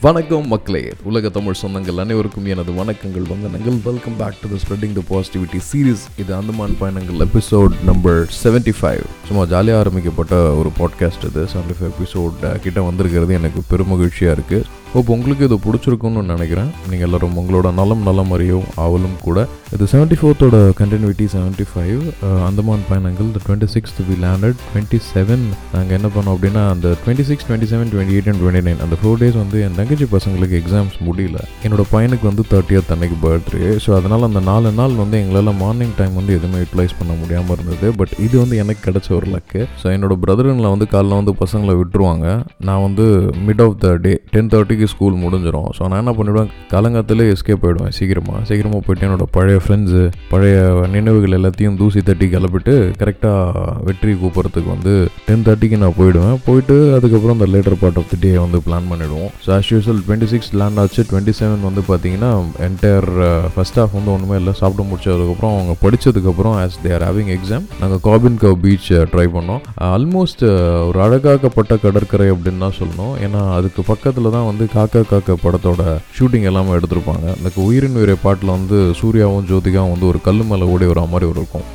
வணக்கம் மக்களே. உலக தமிழ் சொந்தங்கள் அனைவருக்கும் எனது வணக்கங்கள் வந்தனங்கள். Welcome back to the spreading the positivity series இது அந்தமான் பயணங்கள் எபிசோட் நம்பர் 75 ஃபைவ் சும்மா ஜாலியாக ஆரம்பிக்கப்பட்ட ஒரு பாட்காஸ்ட் இது. 75 ஃபைவ் எபிசோட் கிட்ட வந்திருக்கிறது. எனக்கு பெருமகிழ்ச்சியாக இருக்குது ஹோப் உங்களுக்கு இது பிடிச்சிருக்கும்னு நினைக்கிறேன். நீங்கள் எல்லோரும் உங்களோட நலம் நலம் அறியும் ஆவலும் கூட. இது செவன்ட்டி ஃபோர்த்தோட கண்டினியூட்டி செவன்ட்டி ஃபைவ் அந்தமான் பயணங்கள் இந்த twenty sixth we landed twenty seven நாங்கள் என்ன பண்ணோம் அப்படின்னா அந்த twenty six twenty seven twenty eight and twenty nine அந்த ஃபோர் டேஸ் வந்து என் தங்கச்சி பசங்களுக்கு எக்ஸாம்ஸ் முடியல. என்னோட பையனுக்கு வந்து தேர்ட்டியத் அன்னைக்கு பர்த்டே ஸோ அதனால் அந்த நாலு நாள் வந்து எங்களால் மார்னிங் டைம் வந்து எதுவுமே யூட்டிலைஸ் பண்ண முடியாமல் இருந்தது. பட் இது வந்து எனக்கு கிடச்ச ஒரு லக்கு ஸோ என்னோட பிரதருங்களை வந்து காலைல வந்து பசங்களை விட்டுருவாங்க. நான் வந்து mid of the day ten மணிக்கு ஸ்கூல் முடிஞ்சிடும் ஸோ நான் என்ன பண்ணிவிடுவேன் கலங்கத்தில் எஸ்கேப் போயிடுவேன் சீக்கிரமாக சீக்கிரமாக போயிட்டு என்னோட பழைய ஃப்ரெண்ட்ஸு பழைய நினைவுகள் எல்லாத்தையும் தூசி தட்டி கிளப்பிட்டு கரெக்டாக வெற்றி கூப்பிட்றதுக்கு வந்து டென் தேர்ட்டிக்கு நான் போயிடுவேன். போயிட்டு அதுக்கப்புறம் அந்த later part of the day வந்து பிளான் பண்ணிவிடுவோம் so as usual twenty six land ஆச்சு. டுவெண்ட்டி செவன் வந்து பார்த்தீங்கன்னா என்டையர் ஃபர்ஸ்ட் uh, ஹாஃப் வந்து ஒன்றுமே இல்லை. சாப்பிட்டு முடிச்சதுக்கப்புறம் அவங்க படித்ததுக்கப்புறம் ஆஸ் தேர் ஹேவிங் எக்ஸாம் நாங்கள் காபின் கவ் பீச் ட்ரை பண்ணோம். Uh, ஆல்மோஸ்ட் uh, ஒரு அழகாக்கப்பட்ட கடற்கரை அப்படின்னு தான் சொல்லணும். ஏன்னா அதுக்கு பக்கத்தில் தான் வந்து காக்கா காக்கா படத்தோட ஷூட்டிங் எல்லாமே எடுத்திருப்பாங்க. இந்த உயிரின் உயிரை பாட்டில் வந்து சூர்யாவும் ஜோதிகாவும் வந்து ஒரு கல் மேலே ஓடி வர மாதிரி ஒரு இருக்கும்.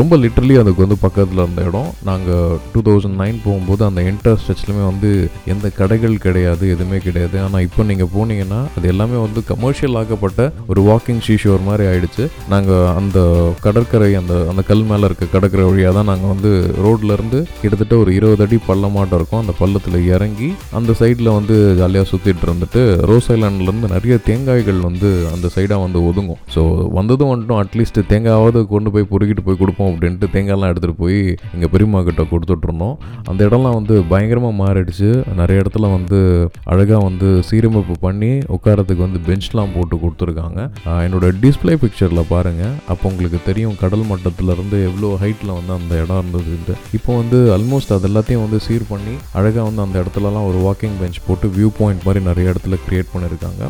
ரொம்ப லிட்ரலி அதுக்கு வந்து பக்கத்தில் இருந்த இடம். நாங்கள் டூ தௌசண்ட் நைன் போகும்போது அந்த என்டர் ஸ்ட்ரெச்லையுமே வந்து எந்த கடைகள் கிடையாது எதுவுமே கிடையாது. ஆனால் இப்போ நீங்கள் போனீங்கன்னா அது எல்லாமே வந்து கமர்ஷியல் ஆக்கப்பட்ட ஒரு வாக்கிங் ஷீஷோர் மாதிரி ஆயிடுச்சு. நாங்கள் அந்த கடற்கரை அந்த அந்த கல் மேலே இருக்க கடற்கரை வழியாக தான் நாங்கள் வந்து ரோட்லேருந்து கிட்டத்தட்ட ஒரு இருபது அடி பள்ளமாட்டம் இருக்கும். அந்த பள்ளத்தில் இறங்கி அந்த சைடில் வந்து ஜாலியாக சுற்றிட்டு இருந்துட்டு ரோஸ் ஐலாண்ட்லேருந்து நிறைய தேங்காய்கள் வந்து அந்த சைடாக வந்து ஒதுங்கும். ஸோ வந்ததும் வந்துட்டும். அட்லீஸ்ட் தேங்காயாவது கொண்டு போய் பொறுக்கிட்டு போய் கொடுப்போம் அப்படின்ட்டு தேங்காய்லாம் எடுத்துகிட்டு போய் எங்கள் பெரியம்மா கிட்ட கொடுத்துட்ருந்தோம் அந்த இடம்லாம் வந்து பயங்கரமாக மாறிடுச்சு. நிறைய இடத்துல வந்து அழகாக வந்து சீரமைப்பு பண்ணி உட்காரத்துக்கு வந்து பெஞ்ச்லாம் போட்டு கொடுத்துருக்காங்க. என்னோடய என்னோட டிஸ்ப்ளே பிக்சரில் பாருங்கள் அப்போ உங்களுக்கு தெரியும் கடல் மட்டத்திலேருந்து எவ்வளோ ஹைட்டில் வந்து அந்த இடம் இருந்தது இப்போ வந்து ஆல்மோஸ்ட் அது எல்லாத்தையும் வந்து சீர் பண்ணி அழகாக வந்து அந்த இடத்துலலாம் ஒரு வாக்கிங் பெஞ்ச் போட்டு வியூ பாயிண்ட் மாதிரி நிறைய இடத்துல க்ரியேட் பண்ணியிருக்காங்க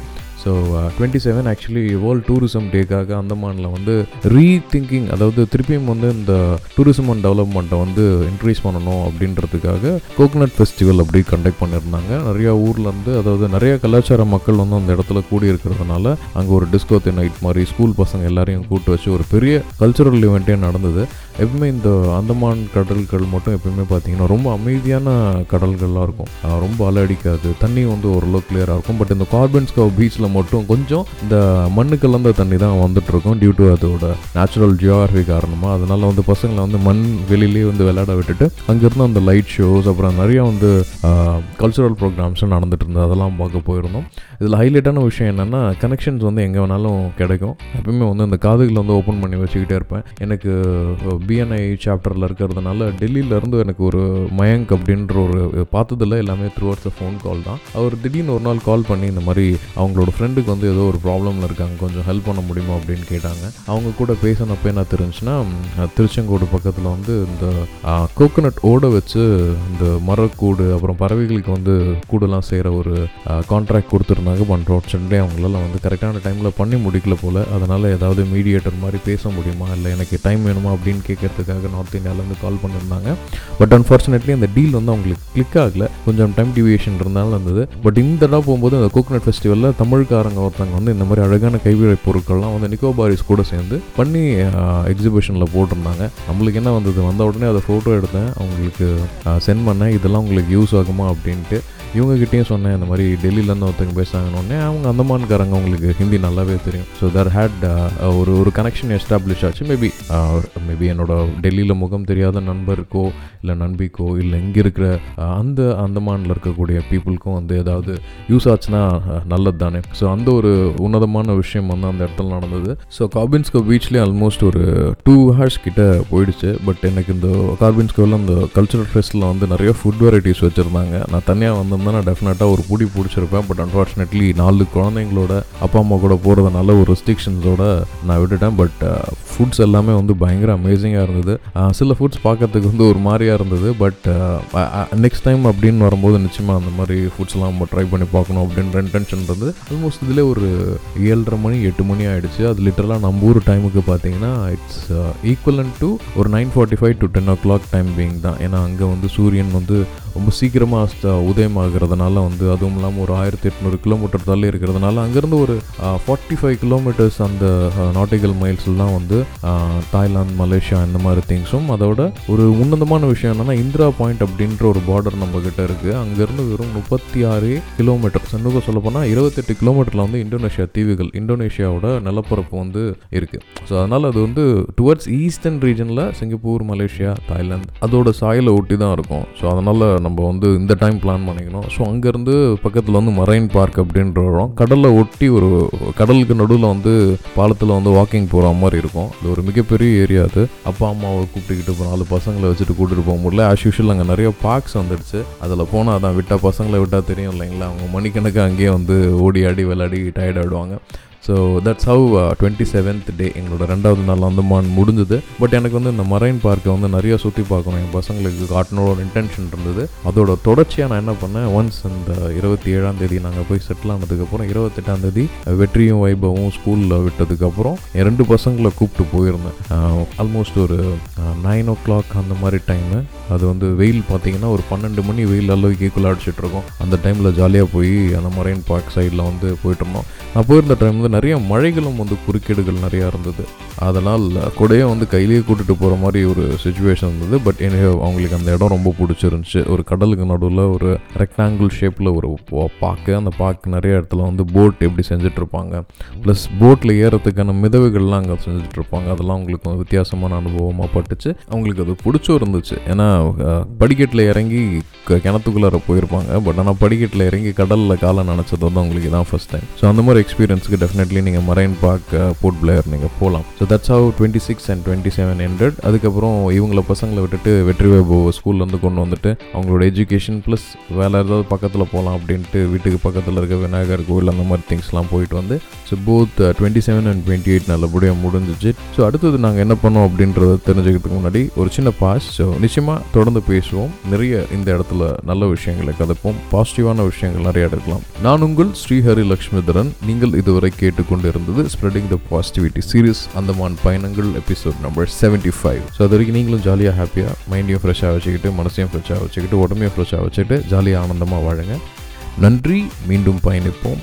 so twenty seven actually world tourism டேக்காக அந்தமானில் வந்து ரீதிங்கிங் அதாவது திருப்பியும் வந்து இந்த டூரிசம் அண்ட் டெவலப்மெண்ட்டை வந்து இன்க்ரீஸ் பண்ணணும் அப்படின்றதுக்காக கோகனட் ஃபெஸ்டிவல் அப்படி கண்டக்ட் பண்ணியிருந்தாங்க. நிறையா ஊர்லேருந்து அதாவது நிறைய கலாச்சார மக்கள் வந்து அந்த இடத்துல கூடி இருக்கிறதுனால அங்கே ஒரு டிஸ்கோத்தி நைட் மாதிரி ஸ்கூல் பசங்க எல்லாரையும் கூட்டு வச்சு ஒரு பெரிய கல்ச்சுரல் இவெண்ட்டே நடந்தது. எப்பவுமே இந்த அந்தமான் கடல்கள் மட்டும் எப்பவுமே பார்த்தீங்கன்னா ரொம்ப அமைதியான கடல்கள்லாம் இருக்கும். ரொம்ப அலை அடிக்காது தண்ணி வந்து ஓரளவு கிளியராக இருக்கும். பட் இந்த கார்பன்ஸ்கவ் பீச்சில் மட்டும் கொஞ்சம் இந்த மண்ணு கலந்த தண்ணி தான் வந்துட்டுருக்கும் டியூ டு அதோட நேச்சுரல் ஜியோகிராஃபி காரணமாக அதனால் வந்து பசங்களை வந்து மண் வெளியிலேயே வந்து விளையாட விட்டுட்டு அங்கேருந்து அந்த லைட் ஷோஸ் அப்புறம் நிறையா வந்து கல்ச்சுரல் ப்ரோக்ராம்ஸும் நடந்துட்டு இருந்தது. அதெல்லாம் பார்க்க போயிருந்தோம். இதில் ஹைலைட்டான விஷயம் என்னென்னா கனெக்ஷன்ஸ் வந்து எங்கே வேணாலும் கிடைக்கும். எப்பவுமே வந்து இந்த காதுகளை வந்து ஓப்பன் பண்ணி வச்சுக்கிட்டே இருப்பேன். எனக்கு பிஎன்ஐ சாப்டரில் இருக்கிறதுனால டெல்லியிலேருந்து எனக்கு ஒரு மயங்க் அப்படின்ற ஒரு பார்த்ததில்ல. எல்லாமே த்ரூ அவுட்ஸ் ஃபோன் கால் தான். அவர் திடீர்னு ஒரு நாள் கால் பண்ணி இந்த மாதிரி அவங்களோட ஃப்ரெண்ட் ஃப்ரெண்டுக்கு வந்து ஏதோ ஒரு ப்ராப்ளமில் இருக்காங்க. கொஞ்சம் ஹெல்ப் பண்ண முடியுமா அப்படின்னு கேட்டாங்க. அவங்க கூட பேசினப்போ என்ன தெரிஞ்சுன்னா திருச்செங்கோடு பக்கத்தில் வந்து இந்த கோகோனட் ஓட வச்சு இந்த மரக்கூடு அப்புறம் பறவைகளுக்கு வந்து கூடெல்லாம் செய்கிற ஒரு கான்ட்ராக்ட் கொடுத்துருந்தாங்க. பண்ணுறோம் சென்னை அவங்களால வந்து கரெக்டான டைமில் பண்ணி முடிக்கல போல். அதனால் ஏதாவது மீடியேட்டர் மாதிரி பேச முடியுமா? இல்லை எனக்கு டைம் வேணுமா? அப்படின்னு கேட்கறதுக்காக நார்த் இந்தியாவிலேருந்து கால் பண்ணியிருந்தாங்க பட் அன்ஃபார்ச்சுனேட்லி அந்த டீல் வந்து அவங்களுக்கு கிளிக் ஆகலை. கொஞ்சம் டைம் டிவியேஷன் இருந்தாலும் இருந்தது. பட் இந்த தடவை போகும்போது அந்த கோகோனட் ஃபெஸ்டிவலில் தமிழ் தமிழ்காரங்க ஒருத்தவங்க வந்து இந்த மாதிரி அழகான கைவினை பொருட்கள்லாம் வந்து நிக்கோபாரிஸ் கூட சேர்ந்து பண்ணி எக்ஸிபிஷனில் போட்டிருந்தாங்க. நம்மளுக்கு என்ன வந்தது? வந்த உடனே அதை ஃபோட்டோ எடுத்தேன். அவங்களுக்கு சென்ட் பண்ணேன். இதெல்லாம் உங்களுக்கு யூஸ் ஆகுமா அப்படின்ட்டு இவங்ககிட்டயும் சொன்னேன். இந்த மாதிரி டெல்லியிலேருந்து ஒருத்தங்க பேசுகிறாங்கன்னு அவங்க அந்தமான்காரங்க அவங்களுக்கு ஹிந்தி நல்லாவே தெரியும். ஸோ தர் ஹேட் ஒரு ஒரு கனெக்ஷன் எஸ்டாப்ளிஷ் ஆச்சு. மேபி மேபி என்னோட டெல்லியில் முகம் தெரியாத நண்பருக்கோ இல்லை நண்பிக்கோ இல்லை இங்கே இருக்கிற அந்த அந்தமானில் இருக்கக்கூடிய பீப்புளுக்கும் வந்து ஏதாவது யூஸ் ஆச்சுன்னா நல்லது தானே ஸோ அந்த ஒரு உன்னதமான விஷயம் வந்து அந்த இடத்துல நடந்தது. ஸோ கார்பின்ஸ்கோ பீச்லேயே ஆல்மோஸ்ட் ஒரு டூ ஹார்ஸ் கிட்ட போயிடுச்சு. பட் எனக்கு இந்த கார்பின்ஸ்கோவில் அந்த கல்ச்சுரல் ஃபெஸ்ட்டில் வந்து நிறைய ஃபுட் வெரைட்டிஸ் வச்சுருந்தாங்க. நான் தனியாக வந்திருந்தேன் நான் டெஃபினட்டாக ஒரு புடி பிடிச்சிருப்பேன். பட் அன்ஃபார்ச்சுனேட்லி நாலு குழந்தைங்களோட அப்பா அம்மா கூட போகிறதுனால ஒரு ரெஸ்ட்ரிக்ஷன்ஸோட நான் விட்டுட்டேன். பட் ஃபுட்ஸ் uh, எல்லாமே வந்து பயங்கர அமேசிங்காக இருந்தது. Uh, சில ஃபுட்ஸ் பார்க்கறதுக்கு வந்து ஒரு மாதிரியாக இருந்தது. பட் நெக்ஸ்ட் டைம் அப்படின்னு வரும்போது நிச்சயமாக அந்த மாதிரி ஃபுட்ஸ்லாம் நம்ம ட்ரை பண்ணி பார்க்கணும் அப்படின்ற இன்டென்ஷன் இருந்தது. ஆல்மோஸ்ட் இதில் ஒரு ஏழரை மணி எட்டு மணி ஆயிடுச்சு. அது லிட்டரலாக நம்ம ஊர் டைமுக்கு பார்த்தீங்கன்னா இட்ஸ் ஈக்குவலன் uh, டு ஒரு nine forty five to ten o'clock time being தான். ஏன்னா அங்கே வந்து சூரியன் வந்து ரொம்ப சீக்கிரமாக உதயமாகிறதுனால வந்து அதுவும் இல்லாமல் ஒரு ஆயிரத்தி எட்நூறு கிலோமீட்டர் தள்ளி இருக்கிறதுனால அங்கேருந்து ஒரு ஃபார்ட்டி ஃபைவ் கிலோமீட்டர்ஸ் அந்த நாட்டிக்கல் மைல்ஸ்லாம் வந்து தாய்லாந்து மலேசியா இந்த மாதிரி திங்ஸும் அதோட ஒரு உன்னதமான விஷயம் என்னென்னா இந்திரா பாயிண்ட் அப்படின்ற ஒரு பார்டர் நம்ம இருக்குது அங்கேருந்து வெறும் முப்பத்தி ஆறு கிலோமீட்டர் இன்னும் சொல்ல போனால் இருபத்தெட்டு கிலோமீட்டரில் வந்து இந்தோனேஷியா தீவுகள் இந்தோனேஷியாவோட நிலப்பரப்பு வந்து இருக்குது ஸோ அதனால் அது வந்து டுவர்ட்ஸ் ஈஸ்டர்ன் ரீஜனில் சிங்கப்பூர் மலேசியா தாய்லாந்து அதோட சாயலை ஒட்டி தான் இருக்கும். ஸோ அதனால் நம்ம வந்து இந்த டைம் பிளான் பண்ணிக்கணும். ஸோ அங்கேருந்து பக்கத்தில் வந்து மரைன் பார்க் அப்படின்ற வரும் கடலை ஒட்டி ஒரு கடலுக்கு நடுவில் வந்து பாலத்தில் வந்து வாக்கிங் போகிற மாதிரி இருக்கும். அது ஒரு மிகப்பெரிய ஏரியா அது. அப்பா அம்மாவை கூப்பிட்டுக்கிட்டு இப்போ நாலு பசங்களை வச்சுட்டு கூட்டிகிட்டு போக முடியல. ஆஸ் யூஷுவல் அங்கே நிறைய பார்க்ஸ் வந்துடுச்சு. அதில் போனால் அதான் விட்டால் பசங்களை விட்டால் தெரியும் இல்லைங்களா? அவங்க மணிக்கணக்கு அங்கேயே வந்து ஓடி ஆடி விளையாடி டயர்ட் ஆகிடுவாங்க so that's how twenty seventh day எங்களோட ரெண்டாவது நாள் அந்தமான் முடிஞ்சது. பட் எனக்கு வந்து இந்த மரைன் பார்க்கை வந்து நிறைய சுற்றி பார்க்கணும். என் பசங்களுக்கு காட்டணும் ஒரு இன்டென்ஷன் இருந்தது. அதோட தொடர்ச்சியாக நான் என்ன பண்ணேன் ஒன்ஸ் இந்த இருபத்தி ஏழாம் தேதி நாங்கள் போய் செட்டில் ஆனதுக்கப்புறம் இருபத்தெட்டாம் தேதி வெற்றியும் வைபவும் ஸ்கூலில் விட்டதுக்கப்புறம் என் ரெண்டு பசங்களை கூப்பிட்டு போயிருந்தேன். ஆல்மோஸ்ட் ஒரு நைன் ஓ கிளாக் அந்த மாதிரி டைமு அது வந்து வெயில் பார்த்தீங்கன்னா ஒரு பன்னெண்டு மணி வெயில் அளவுக்கு ஈக்குவலாக அடிச்சிட்ருக்கோம் அந்த டைமில் ஜாலியாக போய் அந்த மரைன் பார்க் சைடில் வந்து போயிட்டுருந்தோம் நான் போயிருந்த டைம் வந்து நிறைய மழைகளும் வந்து குறுக்கீடுகள் நிறையா இருந்தது. அதனால் கூடயே வந்து கையிலேயே கூட்டிகிட்டு போகிற மாதிரி ஒரு சுச்சுவேஷன் இருந்தது. பட் எனக்கு அவங்களுக்கு அந்த இடம் ரொம்ப பிடிச்சிருந்துச்சு. ஒரு கடலுக்கு நடுவில் ஒரு ரெக்டாங்கிள் ஷேப்பில் ஒரு பா- பாக்கு. அந்த பாக்கு நிறைய இடத்துல வந்து போட் எப்படி செஞ்சுட்டு இருப்பாங்க ப்ளஸ் போட்டில் ஏறத்துக்கான மிதவுகள்லாம் அங்கே செஞ்சிட்ருப்பாங்க. அதெல்லாம் அவங்களுக்கு வித்தியாசமான அனுபவமாக பட்டுச்சு. அவங்களுக்கு அது பிடிச்சும் இருந்துச்சு. ஏன்னா படிக்கட்டில் இறங்கி க- கிணத்துக்குள்ளார போயிருப்பாங்க. பட் ஆனால் படிக்கட்டில் இறங்கி கடலில் காலை நினச்சது வந்து அவங்களுக்கு தான் ஃபர்ஸ்ட் டைம் ஸோ அந்த மாதிரி எக்ஸ்பீரியன்ஸுக்கு டெஃபினெட்லி நீங்கள் மரைன் பார்க் போர்ட் பிளேயர் நீங்கள் போகலாம் so that's how twenty six and twenty seven hundred அதுக்கப்புறம் இவங்கள பசங்களை விட்டுட்டு வெற்றி வைபோ ஸ்கூல்லேருந்து கொண்டு வந்துட்டு அவங்களோட எஜுகேஷன் ப்ளஸ் வேறு ஏதாவது பக்கத்தில் போகலாம் அப்படின்ட்டு வீட்டுக்கு பக்கத்தில் இருக்க விநாயகர் கோவில் அந்த மாதிரி திங்ஸ்லாம் போயிட்டு வந்து so both twenty seven and twenty eight நல்லபடியாக முடிஞ்சிச்சு. ஸோ அடுத்தது நாங்கள் என்ன பண்ணோம் அப்படின்றத தெரிஞ்சுக்கிறதுக்கு முன்னாடி ஒரு சின்ன பாஸ் ஸோ நிச்சயமாக தொடர்ந்து பேசுவோம். நிறைய இந்த இடத்துல நல்ல விஷயங்களை கதைப்போம். பாசிட்டிவான விஷயங்கள் நிறைய எடுக்கலாம். நான் உங்கள் ஸ்ரீஹரி லக்ஷ்மிதரன் நீங்கள் இதுவரை கேட்டுக்கொண்டு இருந்தது ஸ்ப்ரெடிங் த பாசிட்டிவிட்டி சீரியஸ் அந்த அந்தமான் பயணங்கள் episode number seventy five so அது வரைக்கும் நீங்களும் ஜாலியாக ஹாப்பியாக மைண்டையும் ஃப்ரெஷ்ஷாக வச்சுக்கிட்டு மனசையும் ஃப்ரெஷ்ஷாக வச்சுக்கிட்டு உடம்பையும் ஃப்ரெஷ்ஷாக வச்சுக்கிட்டு ஜாலியாக ஆனந்தமாக வாழுங்க. நன்றி. மீண்டும் பயணிப்போம்.